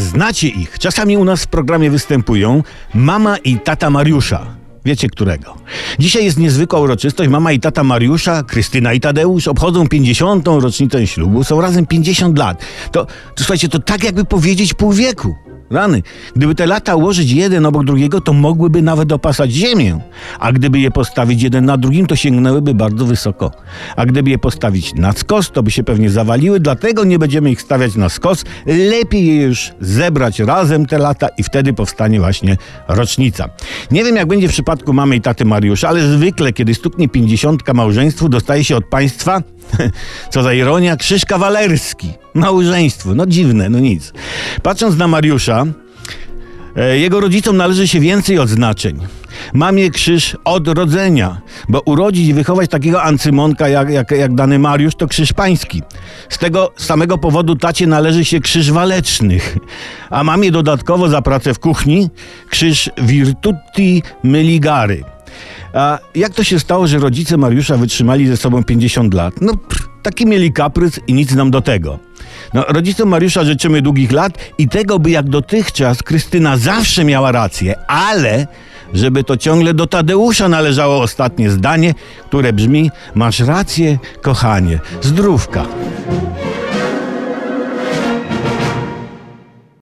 Znacie ich. Czasami u nas w programie występują mama i tata Mariusza. Wiecie którego? Dzisiaj jest niezwykła uroczystość. Mama i tata Mariusza, Krystyna i Tadeusz obchodzą 50. rocznicę ślubu. Są razem 50 lat. To, to słuchajcie, to tak jakby powiedzieć pół wieku. Rany. Gdyby te lata ułożyć jeden obok drugiego, to mogłyby nawet opasać ziemię. A gdyby je postawić jeden na drugim, to sięgnęłyby bardzo wysoko. A gdyby je postawić na skos, to by się pewnie zawaliły, dlatego nie będziemy ich stawiać na skos. Lepiej je już zebrać razem te lata i wtedy powstanie właśnie rocznica. Nie wiem, jak będzie w przypadku mamy i taty Mariusza, ale zwykle, kiedy stuknie pięćdziesiątka małżeństwu, dostaje się od państwa, co za ironia, krzyż kawalerski. Małżeństwu. No dziwne, no nic. Patrząc na Mariusza, jego rodzicom należy się więcej odznaczeń. Mamie krzyż odrodzenia, bo urodzić i wychować takiego ancymonka jak, jak, jak dany Mariusz to krzyż pański. Z tego samego powodu tacie należy się krzyż walecznych, a mamie dodatkowo za pracę w kuchni krzyż virtuti meligary. A jak to się stało, że rodzice Mariusza wytrzymali ze sobą 50 lat? No, pff, taki mieli kaprys i nic nam do tego. No, rodzicom Mariusza życzymy długich lat i tego, by jak dotychczas Krystyna zawsze miała rację, ale żeby to ciągle do Tadeusza należało ostatnie zdanie, które brzmi: Masz rację, kochanie, zdrówka.